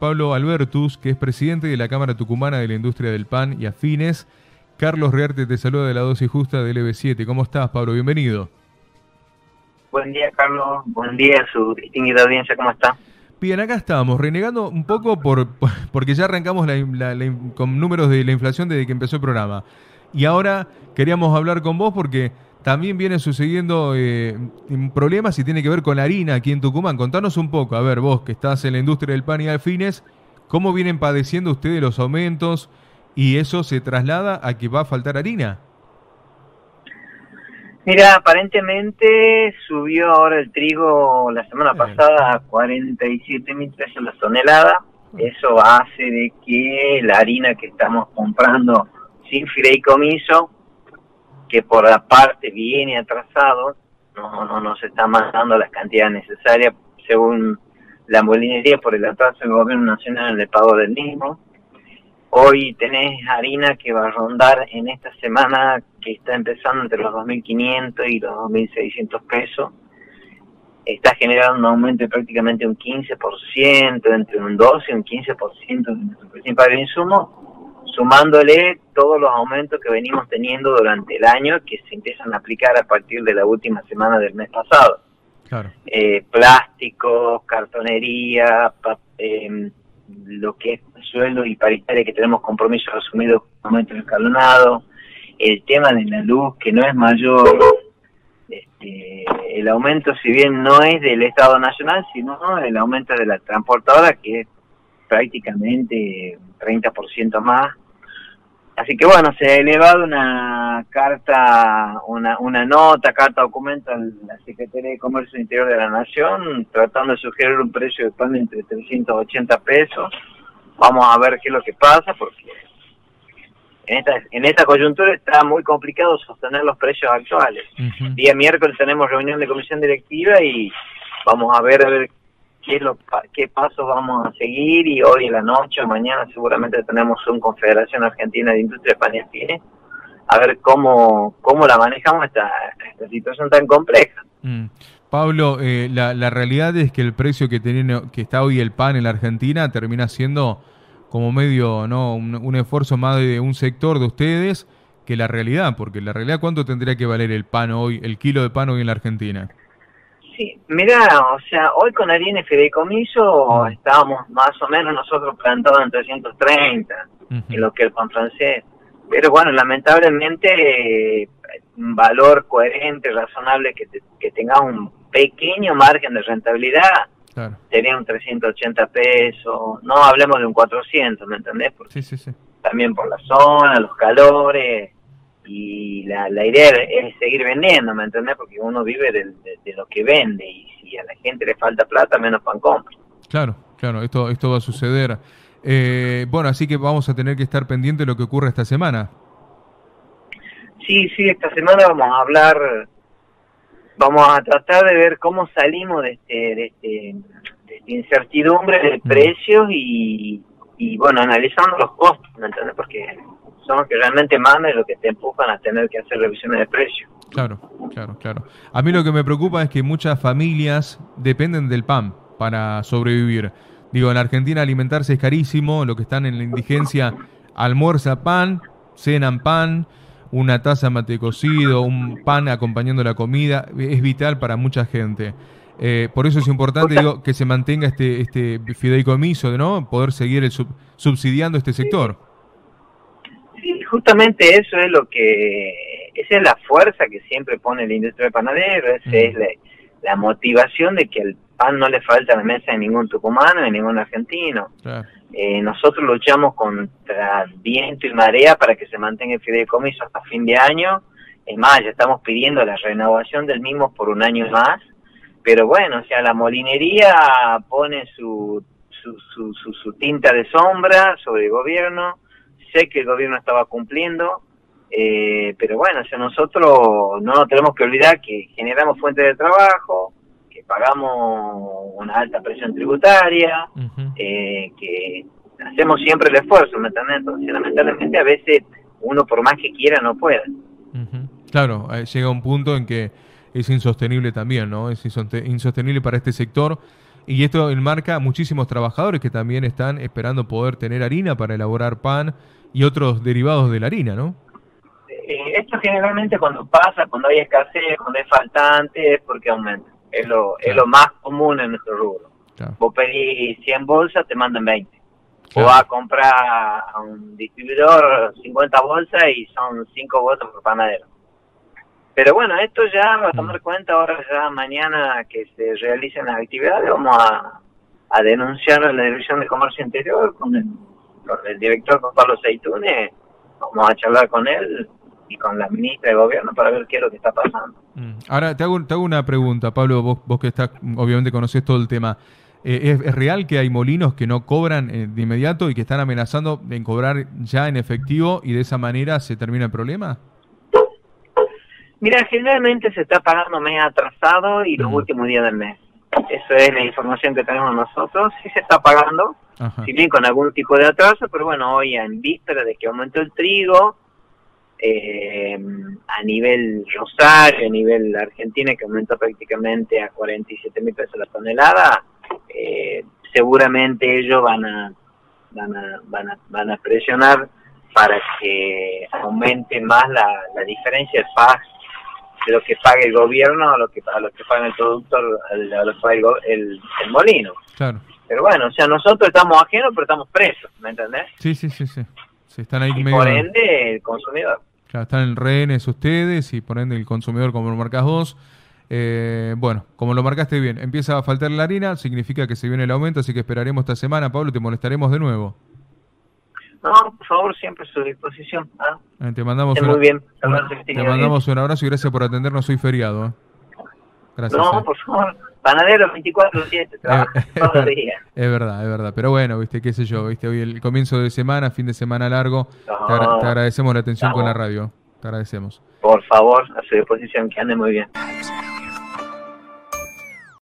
Pablo Albertus, que es presidente de la Cámara Tucumana de la Industria del Pan y Afines. Carlos Rearte te saluda de la dosis justa del EB7. ¿Cómo estás, Pablo? Bienvenido. Buen día, Carlos. Buen día, su distinguida audiencia. ¿Cómo está? Bien, acá estamos, renegando un poco por, porque ya arrancamos con números de la inflación desde que empezó el programa. Y ahora queríamos hablar con vos porque también viene sucediendo eh, problemas y tiene que ver con la harina aquí en Tucumán. Contanos un poco, a ver, vos que estás en la industria del pan y alfines, ¿cómo vienen padeciendo ustedes los aumentos y eso se traslada a que va a faltar harina? Mira, aparentemente subió ahora el trigo la semana pasada a 47 mil pesos la tonelada. Eso hace de que la harina que estamos comprando sin fideicomiso que por aparte viene atrasado, no, no, no se está mandando las cantidades necesarias según la molinería por el atraso del gobierno nacional en el pago del mismo. Hoy tenés harina que va a rondar en esta semana que está empezando entre los 2.500 y los 2.600 pesos. Está generando un aumento de prácticamente un 15%, entre un 12 y un 15% de nuestro principal insumo, sumándole todos los aumentos que venimos teniendo durante el año que se empiezan a aplicar a partir de la última semana del mes pasado. Claro. Eh, plásticos, cartonería, em, lo que es sueldo y paritaria que tenemos compromisos asumidos con aumento escalonado, el tema de la luz que no es mayor, este, el aumento si bien no es del Estado Nacional, sino el aumento de la transportadora que es prácticamente 30% más Así que bueno, se ha elevado una carta, una, una nota, carta documento a la Secretaría de Comercio Interior de la Nación, tratando de sugerir un precio de pan entre 380 pesos. Vamos a ver qué es lo que pasa, porque en esta, en esta coyuntura está muy complicado sostener los precios actuales. Día miércoles tenemos reunión de comisión directiva y vamos a ver, a ver qué, lo, qué pasos vamos a seguir y hoy en la noche o mañana seguramente tenemos una Confederación Argentina de Industria de Pan a ver cómo, cómo la manejamos esta, esta situación tan compleja. Mm. Pablo, eh, la, la realidad es que el precio que, tiene, que está hoy el pan en la Argentina termina siendo como medio, ¿no? Un, un, esfuerzo más de un sector de ustedes que la realidad, porque la realidad cuánto tendría que valer el pan hoy, el kilo de pan hoy en la Argentina. Sí, mira, o sea, hoy con y fideicomiso mm. estábamos más o menos nosotros plantados en 330, en lo que el pan francés. Pero bueno, lamentablemente, un valor coherente, razonable, que, que tenga un pequeño margen de rentabilidad, claro. sería un 380 pesos, no hablemos de un 400, ¿me entendés? sí, sí, sí. También por la zona, los calores, y la, la idea es seguir vendiendo, ¿me entendés? Porque uno vive de, lo que vende y si a la gente le falta plata, menos pan compra. Claro, claro, esto, esto va a suceder. Eh, bueno, así que vamos a tener que estar pendiente de lo que ocurre esta semana. Sí, sí, esta semana vamos a hablar, vamos a tratar de ver cómo salimos de este, de este, de esta incertidumbre de mm. precios y, y bueno, analizando los costos, ¿me entiendes? Porque que realmente mandan y los que te empujan a tener que hacer revisiones de precios. Claro, claro, claro. A mí lo que me preocupa es que muchas familias dependen del pan para sobrevivir. Digo, en Argentina alimentarse es carísimo, lo que están en la indigencia almuerza pan, cenan pan, una taza mate cocido, un pan acompañando la comida, es vital para mucha gente. Eh, por eso es importante digo, que se mantenga este, este fideicomiso, ¿no? Poder seguir subsidiando este sector. Justamente eso es lo que, esa es la fuerza que siempre pone la industria del panadero, esa es la, motivación de que el pan no le falta a la mesa de ningún tucumano ni ningún argentino. Eh, nosotros luchamos contra viento y marea para que se mantenga el fideicomiso hasta fin de año. Es más, ya estamos pidiendo la renovación del mismo por un año más pero bueno, o sea, la molinería pone su, su, su, su, tinta de sombra sobre el gobierno, sé que el gobierno estaba cumpliendo, eh, pero bueno, o sea, nosotros no nos tenemos que olvidar que generamos fuentes de trabajo, que pagamos una alta presión tributaria, eh, que hacemos siempre el esfuerzo, ¿me entiendes? Entonces, lamentablemente a veces uno por más que quiera no puede. Claro, llega un punto en que es insostenible también, ¿no? Es insostenible para este sector Y esto enmarca a muchísimos trabajadores que también están esperando poder tener harina para elaborar pan y otros derivados de la harina, ¿no? Eh, esto generalmente cuando pasa, cuando hay escasez, cuando es faltante, es porque aumenta. Es lo, es lo más común en nuestro rubro. Vos pedís 100 bolsas, te mandan 20. O vas a comprar a un distribuidor 50 bolsas y son 5 bolsas por panadero. Pero bueno, esto ya va a tomar mm. cuenta ahora, ya mañana que se realicen las actividades, vamos a, a denunciar a la Dirección de Comercio Interior con el, con el director con Pablo Seitune, vamos a charlar con él y con la ministra de Gobierno para ver qué es lo que está pasando. Mm. Ahora, te hago, te hago una pregunta, Pablo, vos, vos que estás, obviamente conoces todo el tema. Eh, ¿es, real que hay molinos que no cobran eh, de inmediato y que están amenazando en cobrar ya en efectivo y de esa manera se termina el problema? Mira, generalmente se está pagando mes atrasado y los últimos días del mes. Eso es la información que tenemos nosotros. Sí se está pagando, si bien con algún tipo de atraso, pero bueno, hoy en víspera de que aumentó el trigo, eh, a nivel Rosario, a nivel Argentina, que aumentó prácticamente a 47 mil pesos la tonelada, eh, seguramente ellos van a, van a, van a, van a presionar para que aumente más la, la diferencia de paz de lo que paga el gobierno a lo que a lo que paga el productor a lo que paga el, el, molino. Claro. Pero bueno o sea nosotros estamos ajenos pero estamos presos ¿me entendés? sí sí sí sí, están ahí y por ende el consumidor. Claro están en rehenes ustedes y por ende el consumidor como lo marcas vos. Eh, bueno, como lo marcaste bien, empieza a faltar la harina, significa que se viene el aumento, así que esperaremos esta semana, Pablo, te molestaremos de nuevo. No, por favor, siempre a su disposición. ¿ah? Eh, te mandamos, muy bien. te mandamos un abrazo y gracias por atendernos hoy feriado. ¿eh? Gracias. No, por favor. Panadero 24-7, todos los días. Es verdad, es verdad. Pero bueno, viste, qué sé yo, viste, hoy el comienzo de semana, fin de semana largo. te, agradecemos la atención con la radio. Te agradecemos. Por favor, a su disposición, que ande muy bien.